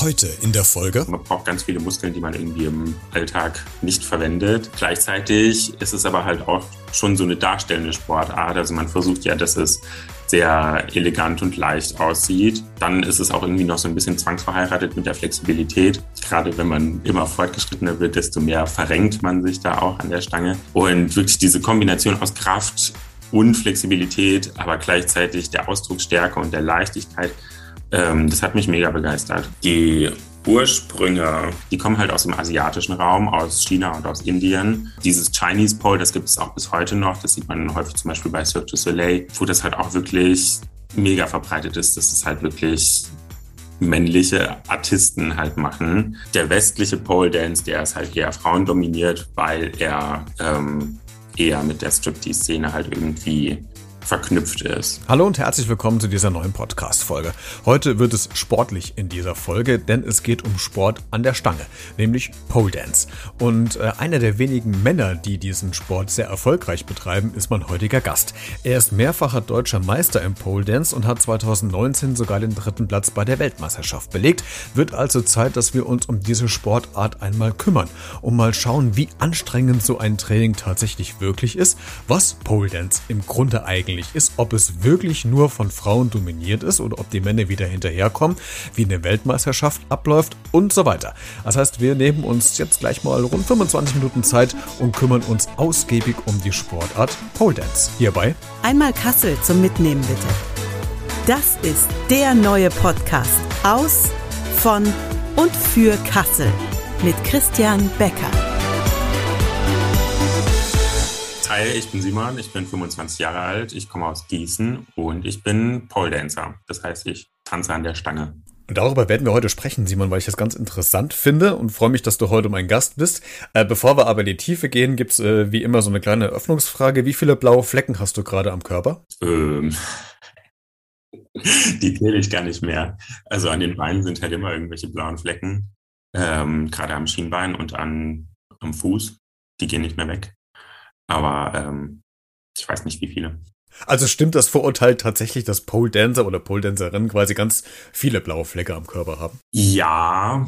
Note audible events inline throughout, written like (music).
Heute in der Folge. Man braucht ganz viele Muskeln, die man irgendwie im Alltag nicht verwendet. Gleichzeitig ist es aber halt auch schon so eine darstellende Sportart. Also man versucht ja, dass es sehr elegant und leicht aussieht. Dann ist es auch irgendwie noch so ein bisschen zwangsverheiratet mit der Flexibilität. Gerade wenn man immer fortgeschrittener wird, desto mehr verrenkt man sich da auch an der Stange. Und wirklich diese Kombination aus Kraft und Flexibilität, aber gleichzeitig der Ausdrucksstärke und der Leichtigkeit, ähm, das hat mich mega begeistert. Die Ursprünge, die kommen halt aus dem asiatischen Raum, aus China und aus Indien. Dieses Chinese Pole, das gibt es auch bis heute noch. Das sieht man häufig zum Beispiel bei Cirque du Soleil, wo das halt auch wirklich mega verbreitet ist. Das ist halt wirklich männliche Artisten halt machen. Der westliche Pole Dance, der ist halt eher frauendominiert, weil er ähm, eher mit der Striptease-Szene halt irgendwie verknüpft ist. Hallo und herzlich willkommen zu dieser neuen Podcast-Folge. Heute wird es sportlich in dieser Folge, denn es geht um Sport an der Stange, nämlich Pole Dance. Und äh, einer der wenigen Männer, die diesen Sport sehr erfolgreich betreiben, ist mein heutiger Gast. Er ist mehrfacher deutscher Meister im Pole Dance und hat 2019 sogar den dritten Platz bei der Weltmeisterschaft belegt. Wird also Zeit, dass wir uns um diese Sportart einmal kümmern und mal schauen, wie anstrengend so ein Training tatsächlich wirklich ist, was Pole Dance im Grunde eigentlich eigentlich ist, ob es wirklich nur von Frauen dominiert ist oder ob die Männer wieder hinterherkommen, wie eine Weltmeisterschaft abläuft und so weiter. Das heißt, wir nehmen uns jetzt gleich mal rund 25 Minuten Zeit und kümmern uns ausgiebig um die Sportart Pole Dance. Hierbei einmal Kassel zum Mitnehmen bitte. Das ist der neue Podcast aus, von und für Kassel mit Christian Becker. Hi, ich bin Simon, ich bin 25 Jahre alt, ich komme aus Gießen und ich bin Pole Dancer. Das heißt, ich tanze an der Stange. Und darüber werden wir heute sprechen, Simon, weil ich das ganz interessant finde und freue mich, dass du heute mein Gast bist. Äh, bevor wir aber in die Tiefe gehen, gibt's äh, wie immer so eine kleine Öffnungsfrage. Wie viele blaue Flecken hast du gerade am Körper? Ähm, (laughs) die zähle ich gar nicht mehr. Also an den Beinen sind halt immer irgendwelche blauen Flecken. Ähm, gerade am Schienbein und an, am Fuß. Die gehen nicht mehr weg. Aber ähm, ich weiß nicht, wie viele. Also stimmt das Vorurteil tatsächlich, dass Pole Dancer oder Pole Dancerinnen quasi ganz viele blaue Flecke am Körper haben? Ja,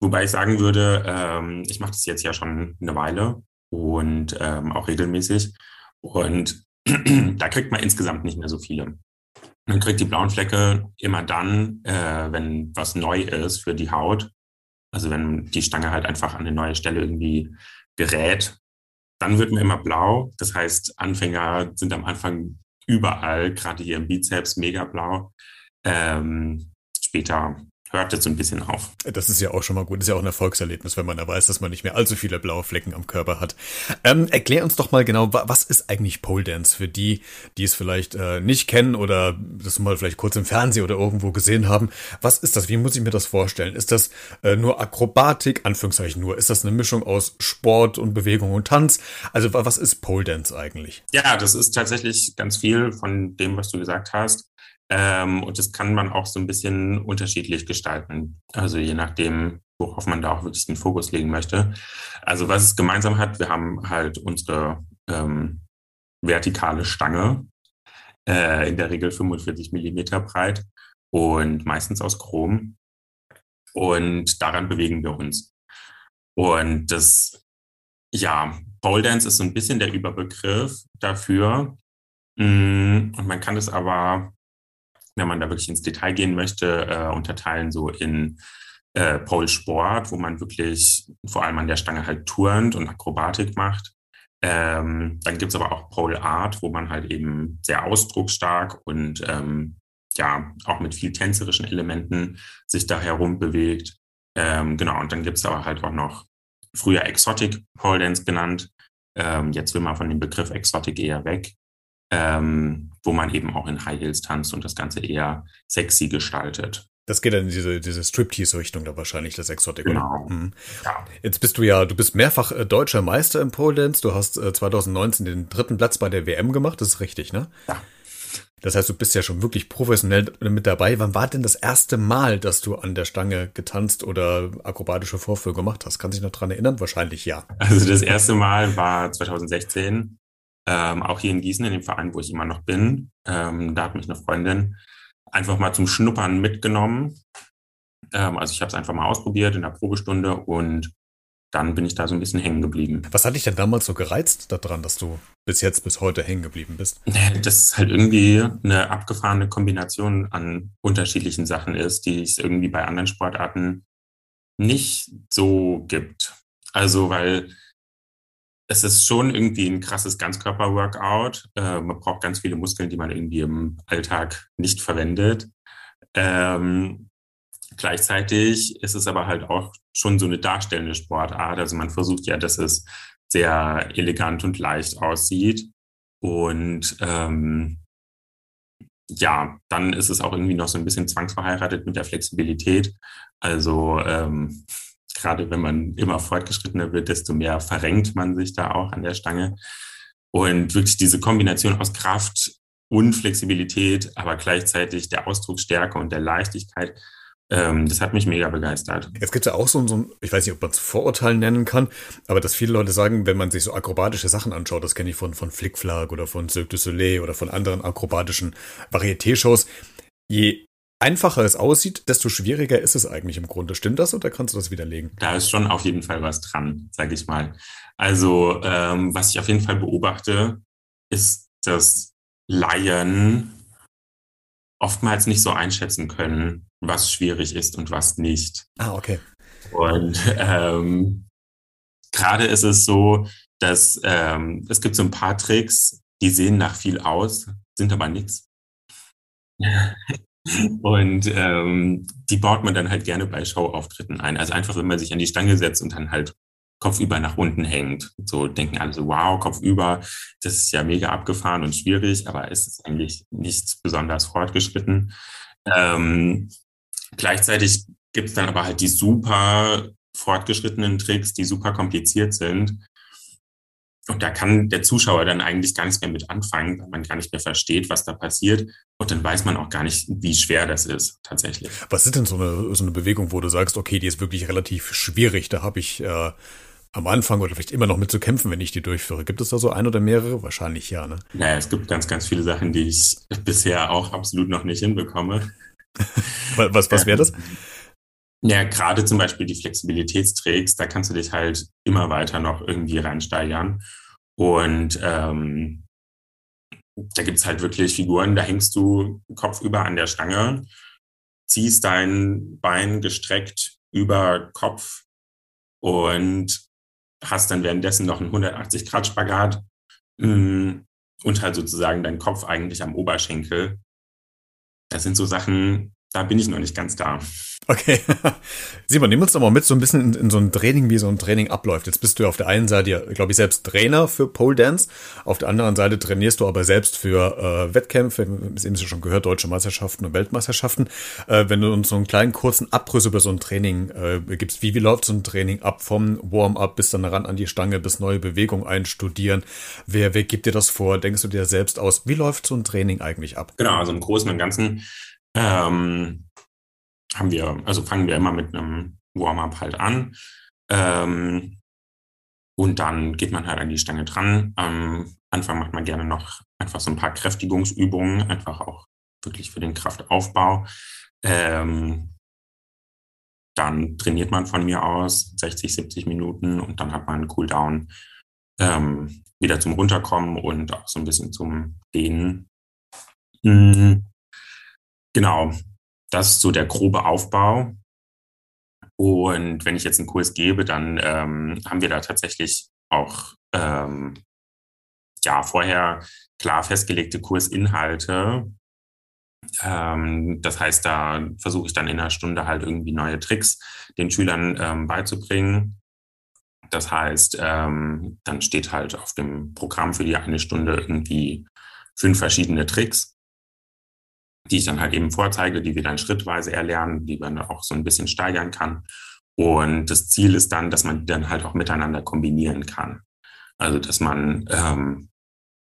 wobei ich sagen würde, ähm, ich mache das jetzt ja schon eine Weile und ähm, auch regelmäßig. Und (clears throat) da kriegt man insgesamt nicht mehr so viele. Man kriegt die blauen Flecke immer dann, äh, wenn was neu ist für die Haut. Also wenn die Stange halt einfach an eine neue Stelle irgendwie gerät, dann wird man immer blau. Das heißt, Anfänger sind am Anfang überall, gerade hier im Bizeps, mega blau. Ähm, später hört jetzt so ein bisschen auf. Das ist ja auch schon mal gut. Das ist ja auch ein Erfolgserlebnis, wenn man da weiß, dass man nicht mehr allzu viele blaue Flecken am Körper hat. Ähm, erklär uns doch mal genau, was ist eigentlich Pole Dance für die, die es vielleicht äh, nicht kennen oder das mal vielleicht kurz im Fernsehen oder irgendwo gesehen haben. Was ist das? Wie muss ich mir das vorstellen? Ist das äh, nur Akrobatik, Anführungszeichen nur? Ist das eine Mischung aus Sport und Bewegung und Tanz? Also was ist Pole Dance eigentlich? Ja, das ist tatsächlich ganz viel von dem, was du gesagt hast. Ähm, und das kann man auch so ein bisschen unterschiedlich gestalten. Also je nachdem, worauf man da auch wirklich den Fokus legen möchte. Also was es gemeinsam hat, wir haben halt unsere ähm, vertikale Stange, äh, in der Regel 45 Millimeter breit und meistens aus Chrom. Und daran bewegen wir uns. Und das, ja, Pole Dance ist so ein bisschen der Überbegriff dafür. Mm, und man kann es aber wenn man da wirklich ins Detail gehen möchte, äh, unterteilen so in äh, Pole Sport, wo man wirklich vor allem an der Stange halt turnt und Akrobatik macht. Ähm, dann gibt's aber auch Pole Art, wo man halt eben sehr ausdrucksstark und ähm, ja auch mit viel tänzerischen Elementen sich da herum bewegt. Ähm, genau, und dann gibt's aber halt auch noch früher Exotic Pole Dance genannt. Ähm, jetzt will man von dem Begriff Exotic eher weg ähm, wo man eben auch in High Heels tanzt und das Ganze eher sexy gestaltet. Das geht dann in diese, diese Striptease-Richtung da wahrscheinlich, das Exotic. Genau. Mhm. Ja. Jetzt bist du ja, du bist mehrfach äh, deutscher Meister im Pole Dance. Du hast äh, 2019 den dritten Platz bei der WM gemacht, das ist richtig, ne? Ja. Das heißt, du bist ja schon wirklich professionell mit dabei. Wann war denn das erste Mal, dass du an der Stange getanzt oder akrobatische Vorführungen gemacht hast? Kannst du dich noch dran erinnern? Wahrscheinlich ja. Also das erste Mal war 2016 ähm, auch hier in Gießen, in dem Verein, wo ich immer noch bin. Ähm, da hat mich eine Freundin einfach mal zum Schnuppern mitgenommen. Ähm, also ich habe es einfach mal ausprobiert in der Probestunde und dann bin ich da so ein bisschen hängen geblieben. Was hat dich denn damals so gereizt daran, dass du bis jetzt, bis heute hängen geblieben bist? (laughs) Das ist halt irgendwie eine abgefahrene Kombination an unterschiedlichen Sachen ist, die es irgendwie bei anderen Sportarten nicht so gibt. Also, weil es ist schon irgendwie ein krasses Ganzkörper-Workout. Äh, man braucht ganz viele Muskeln, die man irgendwie im Alltag nicht verwendet. Ähm, gleichzeitig ist es aber halt auch schon so eine darstellende Sportart. Also man versucht ja, dass es sehr elegant und leicht aussieht. Und ähm, ja, dann ist es auch irgendwie noch so ein bisschen zwangsverheiratet mit der Flexibilität. Also ähm, gerade wenn man immer fortgeschrittener wird, desto mehr verrenkt man sich da auch an der Stange. Und wirklich diese Kombination aus Kraft und Flexibilität, aber gleichzeitig der Ausdrucksstärke und der Leichtigkeit, ähm, das hat mich mega begeistert. Es gibt ja auch so, so ein, ich weiß nicht, ob man es Vorurteil nennen kann, aber dass viele Leute sagen, wenn man sich so akrobatische Sachen anschaut, das kenne ich von, von Flickflag oder von Cirque du Soleil oder von anderen akrobatischen Varieté-Shows, je einfacher es aussieht, desto schwieriger ist es eigentlich im Grunde. Stimmt das oder kannst du das widerlegen? Da ist schon auf jeden Fall was dran, sage ich mal. Also ähm, was ich auf jeden Fall beobachte, ist, dass Laien oftmals nicht so einschätzen können, was schwierig ist und was nicht. Ah, okay. Und ähm, gerade ist es so, dass ähm, es gibt so ein paar Tricks, die sehen nach viel aus, sind aber nichts. (laughs) Und ähm, die baut man dann halt gerne bei Showauftritten ein. Also einfach, wenn man sich an die Stange setzt und dann halt kopfüber nach unten hängt. So denken alle so, wow, kopfüber, das ist ja mega abgefahren und schwierig, aber es ist eigentlich nicht besonders fortgeschritten. Ähm, gleichzeitig gibt es dann aber halt die super fortgeschrittenen Tricks, die super kompliziert sind, und da kann der Zuschauer dann eigentlich gar nichts mehr mit anfangen, weil man gar nicht mehr versteht, was da passiert. Und dann weiß man auch gar nicht, wie schwer das ist tatsächlich. Was ist denn so eine, so eine Bewegung, wo du sagst, okay, die ist wirklich relativ schwierig, da habe ich äh, am Anfang oder vielleicht immer noch mit zu kämpfen, wenn ich die durchführe. Gibt es da so ein oder mehrere? Wahrscheinlich ja, ne? Naja, es gibt ganz, ganz viele Sachen, die ich (laughs) bisher auch absolut noch nicht hinbekomme. (laughs) was was wäre das? Ja, gerade zum Beispiel die Flexibilitätstricks, da kannst du dich halt immer weiter noch irgendwie reinsteigern. Und ähm, da gibt's halt wirklich Figuren, da hängst du kopfüber an der Stange, ziehst dein Bein gestreckt über Kopf und hast dann währenddessen noch einen 180-Grad-Spagat mm, und halt sozusagen deinen Kopf eigentlich am Oberschenkel. Das sind so Sachen, da bin ich noch nicht ganz da. Okay. (laughs) Simon, nimm uns doch mal mit so ein bisschen in, in, so ein Training, wie so ein Training abläuft. Jetzt bist du ja auf der einen Seite ja, glaube ich, selbst Trainer für Pole Dance. Auf der anderen Seite trainierst du aber selbst für äh, Wettkämpfe, ist eben schon gehört, deutsche Meisterschaften und Weltmeisterschaften. Äh, wenn du uns so einen kleinen kurzen Abriss über so ein Training äh, gibst, wie, wie läuft so ein Training ab vom Warm-up bis dann ran an die Stange, bis neue Bewegungen einstudieren? Wer, wer gibt dir das vor? Denkst du dir selbst aus? Wie läuft so ein Training eigentlich ab? Genau, also im Großen und Ganzen ähm, haben wir, also fangen wir immer mit einem Warm-up halt an. Ähm, und dann geht man halt an die Stange dran. Am Anfang macht man gerne noch einfach so ein paar Kräftigungsübungen, einfach auch wirklich für den Kraftaufbau. Ähm, dann trainiert man von mir aus 60, 70 Minuten und dann hat man einen Cooldown ähm, wieder zum Runterkommen und auch so ein bisschen zum Dehnen. Mhm. Genau, das ist so der grobe Aufbau. Und wenn ich jetzt einen Kurs gebe, dann ähm, haben wir da tatsächlich auch ähm, ja vorher klar festgelegte Kursinhalte. Ähm, das heißt, da versuche ich dann in einer Stunde halt irgendwie neue Tricks den Schülern ähm, beizubringen. Das heißt, ähm, dann steht halt auf dem Programm für die eine Stunde irgendwie fünf verschiedene Tricks die ich dann halt eben vorzeige, die wir dann schrittweise erlernen, die man auch so ein bisschen steigern kann. Und das Ziel ist dann, dass man die dann halt auch miteinander kombinieren kann. Also dass man ähm,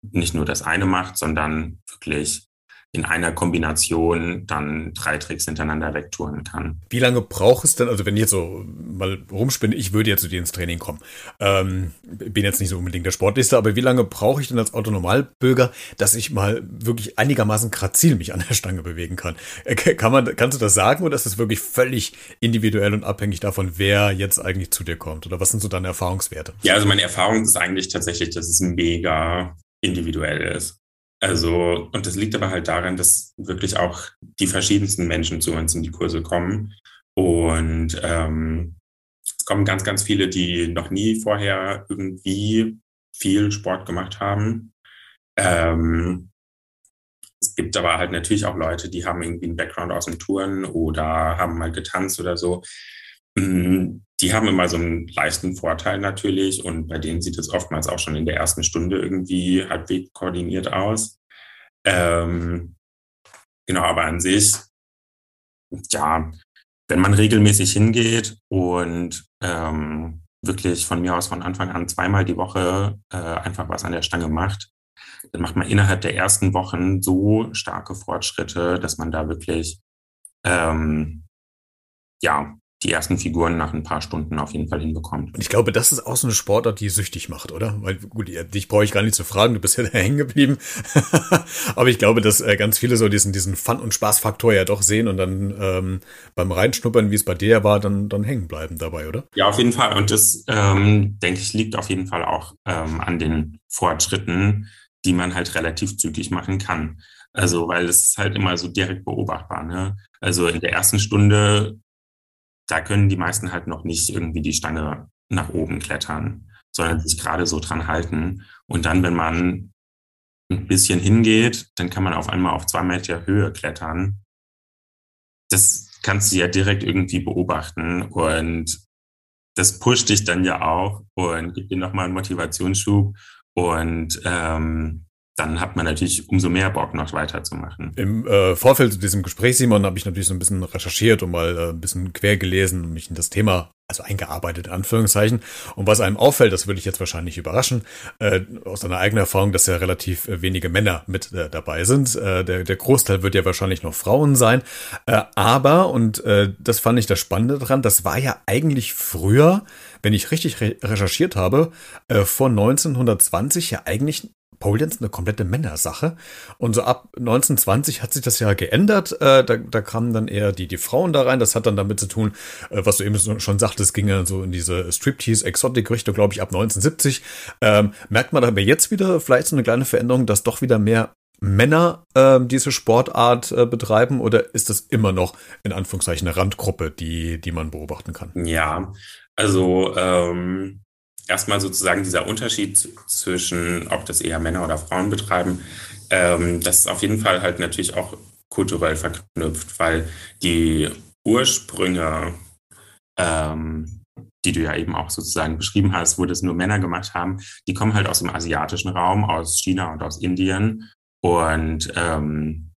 nicht nur das eine macht, sondern wirklich in einer Kombination dann drei Tricks hintereinander wegtouren kann. Wie lange braucht es denn, also wenn ich jetzt so mal rumspinne, ich würde jetzt zu dir ins Training kommen, ähm, bin jetzt nicht so unbedingt der Sportlichste, aber wie lange brauche ich denn als Autonormalbürger, dass ich mal wirklich einigermaßen grazil mich an der Stange bewegen kann? Äh, kann man, kannst du das sagen oder ist das wirklich völlig individuell und abhängig davon, wer jetzt eigentlich zu dir kommt? Oder was sind so deine Erfahrungswerte? Ja, also meine Erfahrung ist eigentlich tatsächlich, dass es mega individuell ist. Also, und das liegt aber halt daran, dass wirklich auch die verschiedensten Menschen zu uns in die Kurse kommen. Und ähm, es kommen ganz, ganz viele, die noch nie vorher irgendwie viel Sport gemacht haben. Ähm, es gibt aber halt natürlich auch Leute, die haben irgendwie einen Background aus dem Touren oder haben mal getanzt oder so. Die haben immer so einen leichten Vorteil natürlich und bei denen sieht es oftmals auch schon in der ersten Stunde irgendwie halbwegs koordiniert aus. Ähm, genau, aber an sich, ja, wenn man regelmäßig hingeht und ähm, wirklich von mir aus von Anfang an zweimal die Woche äh, einfach was an der Stange macht, dann macht man innerhalb der ersten Wochen so starke Fortschritte, dass man da wirklich ähm, ja die ersten Figuren nach ein paar Stunden auf jeden Fall hinbekommt. Und ich glaube, das ist auch so eine Sportart, die süchtig macht, oder? Weil gut, dich brauche ich gar nicht zu fragen, du bist ja (laughs) da hängen geblieben. (laughs) Aber ich glaube, dass äh, ganz viele so diesen, diesen Fun- und Spaßfaktor ja doch sehen und dann ähm, beim Reinschnuppern, wie es bei dir war, dann, dann hängen bleiben dabei, oder? Ja, auf jeden Fall. Und das, ähm, denke ich, liegt auf jeden Fall auch ähm, an den Fortschritten, die man halt relativ zügig machen kann. Also, weil es ist halt immer so direkt beobachtbar. Ne? Also in der ersten Stunde da können die meisten halt noch nicht irgendwie die Stange nach oben klettern, sondern sich gerade so dran halten. Und dann, wenn man ein bisschen hingeht, dann kann man auf einmal auf zwei Meter Höhe klettern. Das kannst du ja direkt irgendwie beobachten und das pusht dich dann ja auch und gibt dir nochmal einen Motivationsschub und ähm, dann hat man natürlich umso mehr Bock, noch weiterzumachen. Im äh, Vorfeld zu diesem Gespräch, Simon, habe ich natürlich so ein bisschen recherchiert und mal äh, ein bisschen quer gelesen und mich in das Thema, also eingearbeitet, in Anführungszeichen. Und was einem auffällt, das würde ich jetzt wahrscheinlich überraschen, äh, aus deiner eigenen Erfahrung, dass ja relativ äh, wenige Männer mit äh, dabei sind. Äh, der, der Großteil wird ja wahrscheinlich noch Frauen sein. Äh, aber, und äh, das fand ich das Spannende dran, das war ja eigentlich früher, wenn ich richtig re recherchiert habe, äh, vor 1920 ja eigentlich Pole Dance eine komplette Männersache. Und so ab 1920 hat sich das ja geändert. Äh, da, da kamen dann eher die, die Frauen da rein. Das hat dann damit zu tun, äh, was du eben schon sagtest, ging ja so in diese Striptease-Exotic-Richtung, glaube ich, ab 1970. Ähm, merkt man aber jetzt wieder vielleicht so eine kleine Veränderung, dass doch wieder mehr Männer äh, diese Sportart äh, betreiben oder ist das immer noch in Anführungszeichen eine Randgruppe, die, die man beobachten kann? Ja, also ähm, erstmal sozusagen dieser Unterschied zwischen, ob das eher Männer oder Frauen betreiben, ähm, das ist auf jeden Fall halt natürlich auch kulturell verknüpft, weil die Ursprünge, ähm, die du ja eben auch sozusagen beschrieben hast, wo das nur Männer gemacht haben, die kommen halt aus dem asiatischen Raum, aus China und aus Indien. Und ähm,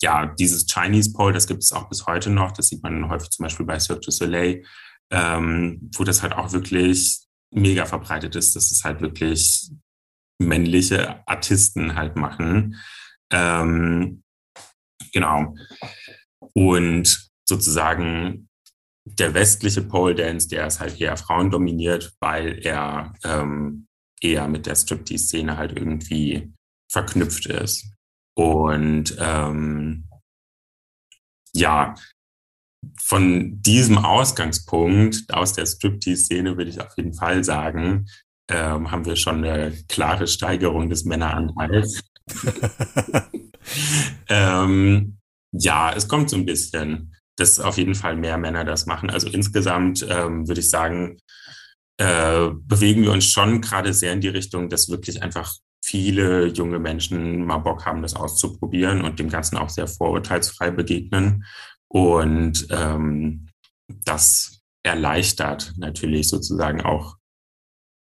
ja, dieses Chinese Pole, das gibt es auch bis heute noch. Das sieht man häufig zum Beispiel bei Cirque du Soleil, ähm, wo das halt auch wirklich mega verbreitet ist, dass es halt wirklich männliche Artisten halt machen. Ähm, genau. Und sozusagen der westliche Pole Dance, der ist halt eher frauendominiert, weil er ähm, eher mit der Striptease-Szene halt irgendwie verknüpft ist. Und ähm, ja, von diesem Ausgangspunkt aus der Striptease-Szene würde ich auf jeden Fall sagen, ähm, haben wir schon eine klare Steigerung des Männeranteils. (laughs) ähm, ja, es kommt so ein bisschen, dass auf jeden Fall mehr Männer das machen. Also insgesamt ähm, würde ich sagen, äh, bewegen wir uns schon gerade sehr in die Richtung, dass wirklich einfach viele junge Menschen mal Bock haben, das auszuprobieren und dem Ganzen auch sehr vorurteilsfrei begegnen. Und ähm, das erleichtert natürlich sozusagen auch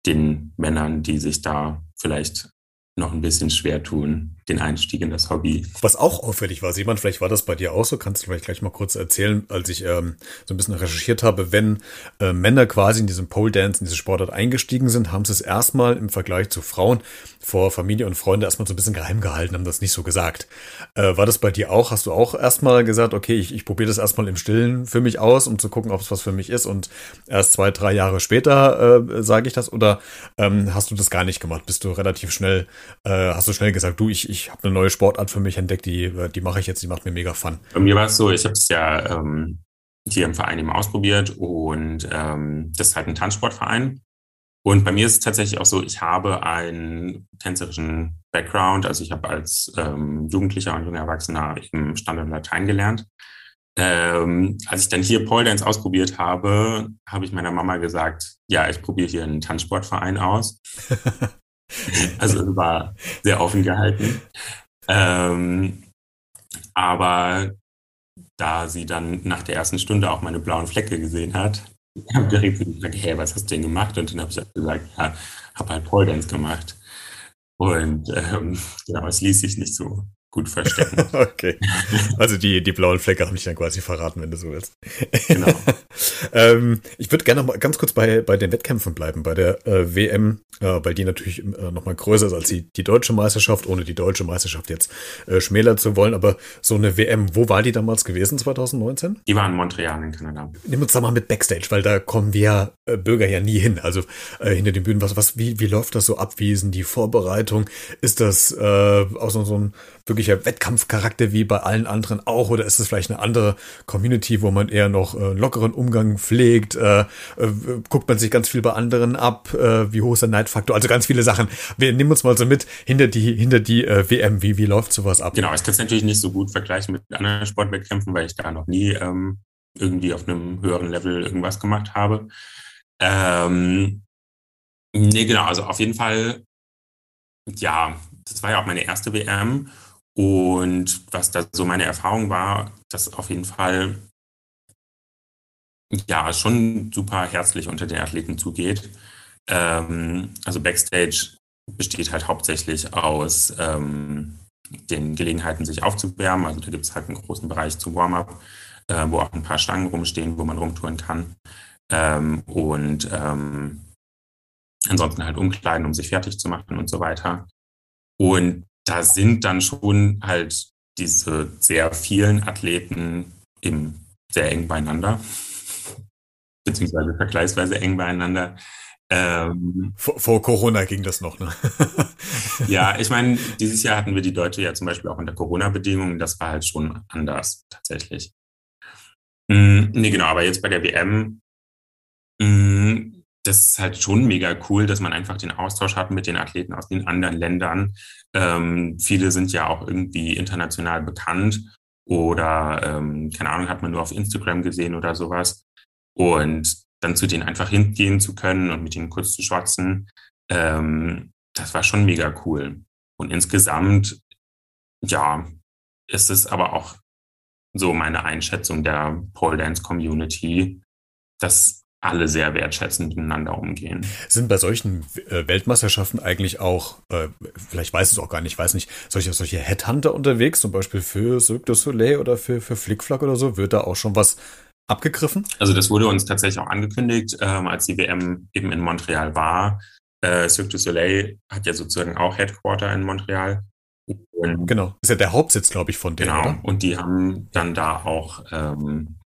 den Männern, die sich da vielleicht noch ein bisschen schwer tun. Den Einstieg in das Hobby. Was auch auffällig war, Simon, vielleicht war das bei dir auch so, kannst du vielleicht gleich mal kurz erzählen, als ich ähm, so ein bisschen recherchiert habe, wenn äh, Männer quasi in diesem Pole Dance, in diese Sportart eingestiegen sind, haben sie es erstmal im Vergleich zu Frauen vor Familie und Freunde erstmal so ein bisschen geheim gehalten, haben das nicht so gesagt. Äh, war das bei dir auch? Hast du auch erstmal gesagt, okay, ich, ich probiere das erstmal im Stillen für mich aus, um zu gucken, ob es was für mich ist und erst zwei, drei Jahre später äh, sage ich das oder ähm, hast du das gar nicht gemacht? Bist du relativ schnell, äh, hast du schnell gesagt, du, ich, ich habe eine neue Sportart für mich entdeckt, die, die mache ich jetzt, die macht mir mega Fun. Bei mir war es so, ich habe es ja ähm, hier im Verein eben ausprobiert und ähm, das ist halt ein Tanzsportverein. Und bei mir ist es tatsächlich auch so, ich habe einen tänzerischen Background. Also ich habe als ähm, Jugendlicher und junger Erwachsener eben Standard Latein gelernt. Ähm, als ich dann hier Pole Dance ausprobiert habe, habe ich meiner Mama gesagt, ja, ich probiere hier einen Tanzsportverein aus. (laughs) (laughs) also war sehr offen gehalten. Ähm, aber da sie dann nach der ersten Stunde auch meine blauen Flecke gesehen hat, (laughs) habe direkt gesagt, hey, was hast du denn gemacht? Und dann habe ich gesagt, ja, habe halt Pole Dance gemacht. Und ähm, genau, es ließ sich nicht so gut verstecken. (laughs) okay. Also die, die blauen Flecke haben dich dann quasi verraten, wenn du so willst. Genau. (laughs) ähm, ich würde gerne noch mal ganz kurz bei, bei den Wettkämpfen bleiben, bei der äh, WM, äh, weil die natürlich äh, noch mal größer ist als die, die deutsche Meisterschaft, ohne die deutsche Meisterschaft jetzt äh, schmälern zu wollen. Aber so eine WM, wo war die damals gewesen, 2019? Die war in Montreal in Kanada. Nimm uns da mal mit Backstage, weil da kommen wir äh, Bürger ja nie hin. Also äh, hinter den Bühnen, was, was, wie, wie läuft das so ab? Wie ist die Vorbereitung? Ist das äh, auch so, so ein wirklicher Wettkampfcharakter wie bei allen anderen auch? Oder ist es vielleicht eine andere Community, wo man eher noch äh, lockeren Umgang pflegt? Äh, äh, guckt man sich ganz viel bei anderen ab? Äh, wie hoch ist der Neidfaktor? Also ganz viele Sachen. Wir nehmen uns mal so mit hinter die, hinter die äh, WM. Wie, wie läuft sowas ab? Genau, ich kann es natürlich nicht so gut vergleichen mit anderen Sportwettkämpfen, weil ich da noch nie ähm, irgendwie auf einem höheren Level irgendwas gemacht habe. Ähm, nee, genau, also auf jeden Fall, ja, das war ja auch meine erste WM und was da so meine Erfahrung war, dass auf jeden Fall ja schon super herzlich unter den Athleten zugeht. Ähm, also Backstage besteht halt hauptsächlich aus ähm, den Gelegenheiten, sich aufzuwärmen. Also da gibt es halt einen großen Bereich zum Warm-up, äh, wo auch ein paar Stangen rumstehen, wo man rumtouren kann. Ähm, und ähm, ansonsten halt umkleiden, um sich fertig zu machen und so weiter. Und da sind dann schon halt diese sehr vielen Athleten im sehr eng beieinander, (laughs) beziehungsweise vergleichsweise eng beieinander. Ähm, vor, vor, Corona ging das noch, ne? (laughs) ja, ich meine, (laughs) dieses Jahr hatten wir die Deutsche ja zum Beispiel auch unter Corona-Bedingungen. Das war halt schon anders tatsächlich. Mm, nee, genau, aber jetzt bei der WM mm, das ist halt schon mega cool, dass man einfach den Austausch hat mit den Athleten aus den anderen Ländern. Ähm, viele sind ja auch irgendwie international bekannt oder, ähm, keine Ahnung, hat man nur auf Instagram gesehen oder sowas. Und dann zu denen einfach hingehen zu können und mit ihnen kurz zu schwatzen, ähm, das war schon mega cool. Und insgesamt, ja, ist es aber auch so meine Einschätzung der Pole Dance Community, dass alle sehr wertschätzend miteinander umgehen. Sind bei solchen äh, Weltmeisterschaften eigentlich auch, äh, vielleicht weiß es auch gar nicht, weiß nicht, solche, solche Headhunter unterwegs, zum Beispiel für Cirque du Soleil oder für, für Flickflack oder so? Wird da auch schon was abgegriffen? Also das wurde uns tatsächlich auch angekündigt, ähm, als die WM eben in Montreal war. Äh, Cirque du Soleil hat ja sozusagen auch Headquarter in Montreal. Und genau, ist ja der Hauptsitz, glaube ich, von denen. Genau, oder? und die haben dann da auch, ähm,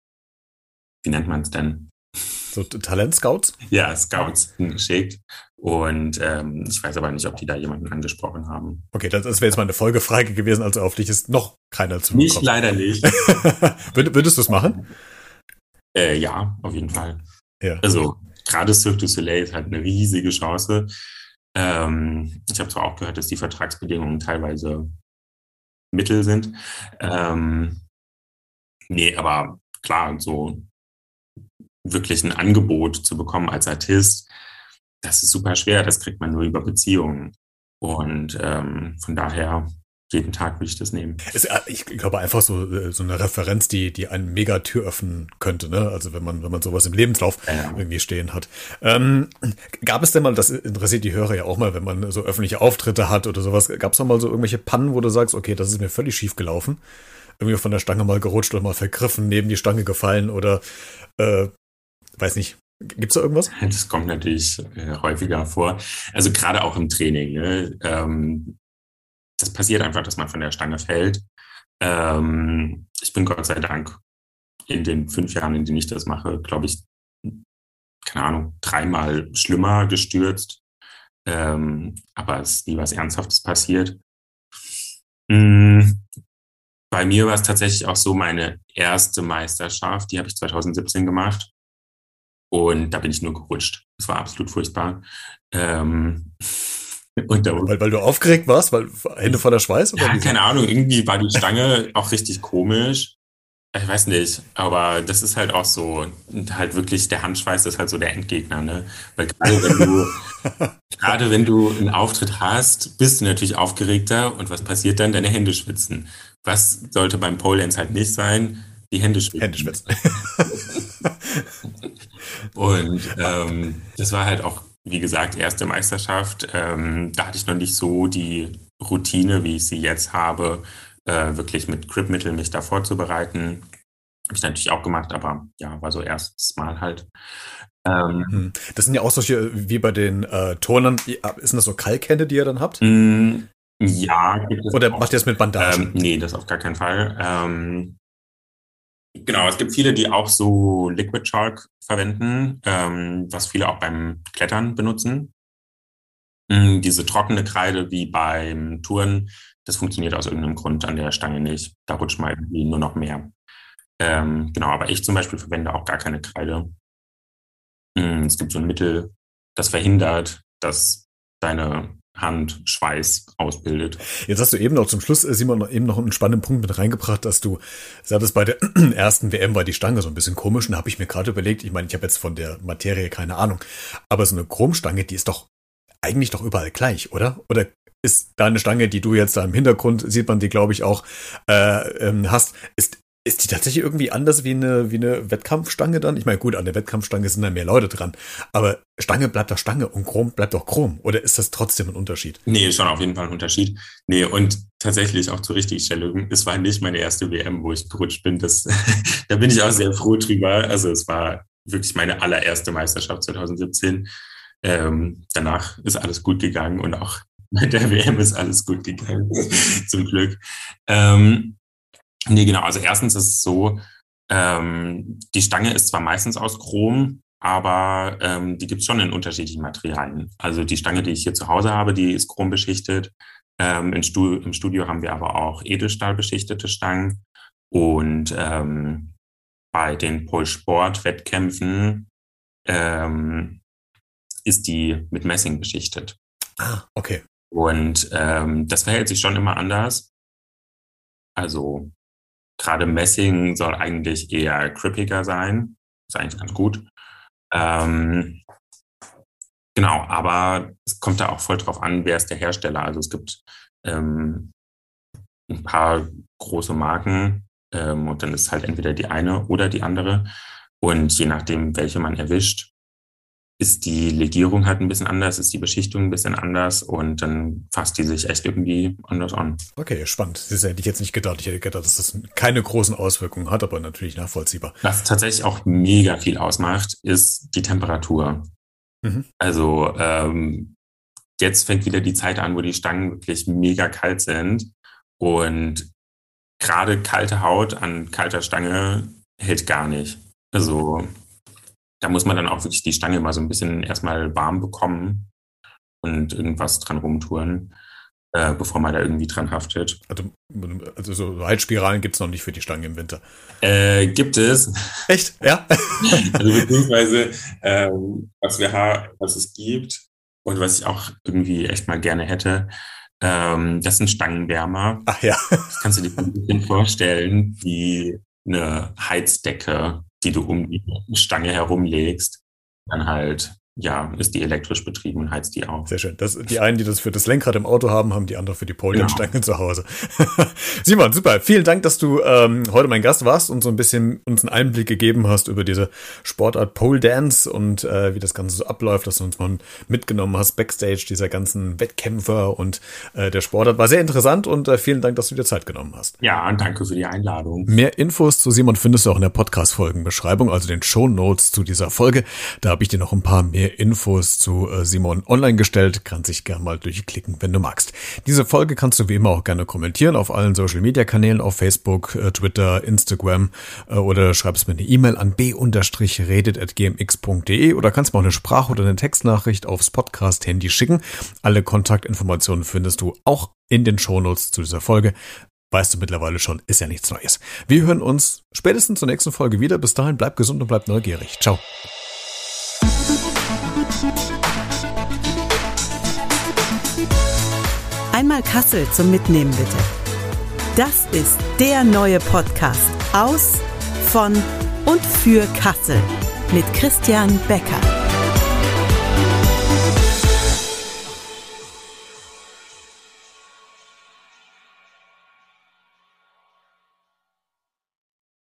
wie nennt man es denn? So Talentscouts? Ja, Scouts geschickt. Und ähm, ich weiß aber nicht, ob die da jemanden angesprochen haben. Okay, das, das wäre jetzt mal eine Folgefrage gewesen, also auf dich ist noch keiner zugekommen. Nicht, leider nicht. (laughs) würdest du es machen? Äh, ja, auf jeden Fall. Ja. Also gerade Cirque du Soleil ist halt eine riesige Chance. Ähm, ich habe zwar auch gehört, dass die Vertragsbedingungen teilweise Mittel sind. Ähm, nee, aber klar, so wirklich ein Angebot zu bekommen als Artist, das ist super schwer. Das kriegt man nur über Beziehungen. Und ähm, von daher, jeden Tag würde ich das nehmen. Ist, äh, ich glaube einfach so, äh, so eine Referenz, die, die einen mega Tür öffnen könnte, ne? Also wenn man, wenn man sowas im Lebenslauf ja. irgendwie stehen hat. Ähm, gab es denn mal, das interessiert die Hörer ja auch mal, wenn man so öffentliche Auftritte hat oder sowas, gab es noch mal so irgendwelche Pannen, wo du sagst, okay, das ist mir völlig schief gelaufen? Irgendwie von der Stange mal gerutscht oder mal vergriffen, neben die Stange gefallen oder äh, weiß nicht, Gibt es da irgendwas? Das kommt natürlich äh, häufiger vor. Also gerade auch im Training. Ne? Ähm, das passiert einfach, dass man von der Stange fällt. Ähm, ich bin Gott sei Dank in den fünf Jahren, in denen ich das mache, glaube ich, keine Ahnung, dreimal schlimmer gestürzt. Ähm, aber es ist nie was Ernsthaftes passiert. Mhm. Bei mir war es tatsächlich auch so meine erste Meisterschaft, die habe ich 2017 gemacht. Und da bin ich nur gerutscht. Es war absolut furchtbar. Ähm, (laughs) und da, weil, weil du aufgeregt warst, weil Hände voller Schweiß? Oder ja, keine Ahnung. Irgendwie war die Stange (laughs) auch richtig komisch. Ich weiß nicht, aber das ist halt auch so, halt wirklich der Handschweiß ist halt so der Endgegner, ne? Weil gerade wenn du, (laughs) gerade wenn du einen Auftritt hast, bist du natürlich aufgeregter und was passiert dann? Deine Hände schwitzen. Was sollte beim Pole Dance halt nicht sein? Die Hände schwitzen. Hände schwitzen. Und ähm, das war halt auch, wie gesagt, erste Meisterschaft. Ähm, da hatte ich noch nicht so die Routine, wie ich sie jetzt habe, äh, wirklich mit Gripmittel mich da vorzubereiten. Habe ich natürlich auch gemacht, aber ja, war so erstes Mal halt. Ähm, hm. das sind ja auch solche, wie bei den äh, Turnern, ist das so Kalkhände, die ihr dann habt? Mm, ja. Oder auch. macht ihr das mit Bandagen? Ähm, nee, das auf gar keinen Fall. Ähm, Genau, es gibt viele, die auch so Liquid Chalk verwenden, ähm, was viele auch beim Klettern benutzen. Mhm, diese trockene Kreide wie beim Touren, das funktioniert aus irgendeinem Grund an der Stange nicht. Da rutscht mal irgendwie nur noch mehr. Ähm, genau, aber ich zum Beispiel verwende auch gar keine Kreide. Mhm, es gibt so ein Mittel, das verhindert, dass deine Hand Schweiß ausbildet. Jetzt hast du eben noch zum Schluss, äh, Simon, eben noch einen spannenden Punkt mit reingebracht, dass du sagtest, bei der (clears throat) ersten WM war die Stange so ein bisschen komisch. Und habe ich mir gerade überlegt, ich meine, ich habe jetzt von der Materie keine Ahnung, aber so eine Chromstange, die ist doch eigentlich doch überall gleich, oder? Oder ist da eine Stange, die du jetzt da im Hintergrund sieht man die, glaube ich, auch äh, ähm, hast, ist ist die tatsächlich irgendwie anders wie eine, wie eine Wettkampfstange dann? Ich meine, gut, an der Wettkampfstange sind da mehr Leute dran. Aber Stange bleibt doch Stange und Chrom bleibt doch Chrom. Oder ist das trotzdem ein Unterschied? Nee, schon auf jeden Fall ein Unterschied. Nee, und tatsächlich auch zur Richtigstellung. Es war nicht meine erste WM, wo ich gerutscht bin. Das, (laughs) da bin ich auch sehr froh drüber. Also es war wirklich meine allererste Meisterschaft 2017. Ähm, danach ist alles gut gegangen und auch (laughs) bei der WM ist alles gut gegangen. (laughs) Zum Glück. Ähm, Nee, genau. Also erstens ist es so, ähm, die Stange ist zwar meistens aus Chrom, aber ähm, die gibt es schon in unterschiedlichen Materialien. Also die Stange, die ich hier zu Hause habe, die ist chrombeschichtet. Ähm, im, Stu Im Studio haben wir aber auch Edelstahlbeschichtete Stangen. Und ähm, bei den Pole-Sport-Wettkämpfen ähm, ist die mit Messing beschichtet. Ah, okay. Und ähm, das verhält sich schon immer anders. Also Gerade Messing soll eigentlich eher grippiger sein. Ist eigentlich ganz gut. Ähm, genau, aber es kommt da auch voll drauf an, wer ist der Hersteller. Also es gibt ähm, ein paar große Marken ähm, und dann ist halt entweder die eine oder die andere. Und je nachdem, welche man erwischt, ist die Legierung halt ein bisschen anders, ist die Beschichtung ein bisschen anders und dann fasst die sich echt irgendwie anders an. Okay, spannend. Das hätte ich jetzt nicht gedacht. Ich hätte gedacht, dass das keine großen Auswirkungen hat, aber natürlich nachvollziehbar. Was tatsächlich auch mega viel ausmacht, ist die Temperatur. Mhm. Also ähm, jetzt fängt wieder die Zeit an, wo die Stangen wirklich mega kalt sind und gerade kalte Haut an kalter Stange hält gar nicht. Also da muss man dann auch wirklich die Stange mal so ein bisschen erstmal warm bekommen und irgendwas dran rumtouren, äh, bevor man da irgendwie dran haftet. Also, also so Heizspiralen gibt es noch nicht für die Stange im Winter. Äh, gibt es. Echt? Ja. (laughs) also beziehungsweise, ähm, was wir haben, was es gibt und was ich auch irgendwie echt mal gerne hätte, ähm, das sind Stangenwärmer. Ach ja. Das kannst du dir ein bisschen vorstellen, wie eine Heizdecke die du um die Stange herumlegst, dann halt ja, ist die elektrisch betrieben und heizt die auch. Sehr schön. Das, die einen, die das für das Lenkrad im Auto haben, haben die andere für die Pole-Stange genau. zu Hause. (laughs) Simon, super. Vielen Dank, dass du ähm, heute mein Gast warst und so ein bisschen uns einen Einblick gegeben hast über diese Sportart Pole Dance und äh, wie das Ganze so abläuft, dass du uns mal mitgenommen hast, Backstage dieser ganzen Wettkämpfer und äh, der Sportart. War sehr interessant und äh, vielen Dank, dass du dir Zeit genommen hast. Ja, danke für die Einladung. Mehr Infos zu Simon findest du auch in der Podcast-Folgenbeschreibung, also den Show Notes zu dieser Folge. Da habe ich dir noch ein paar mehr Infos zu äh, Simon online gestellt. Kannst dich gerne mal durchklicken, wenn du magst. Diese Folge kannst du wie immer auch gerne kommentieren auf allen Social Media Kanälen, auf Facebook, äh, Twitter, Instagram äh, oder schreibst mir eine E-Mail an b-redet.gmx.de oder kannst mir auch eine Sprach- oder eine Textnachricht aufs Podcast-Handy schicken. Alle Kontaktinformationen findest du auch in den Shownotes zu dieser Folge. Weißt du mittlerweile schon, ist ja nichts Neues. Wir hören uns spätestens zur nächsten Folge wieder. Bis dahin, bleib gesund und bleib neugierig. Ciao. Einmal Kassel zum Mitnehmen bitte. Das ist der neue Podcast aus, von und für Kassel mit Christian Becker.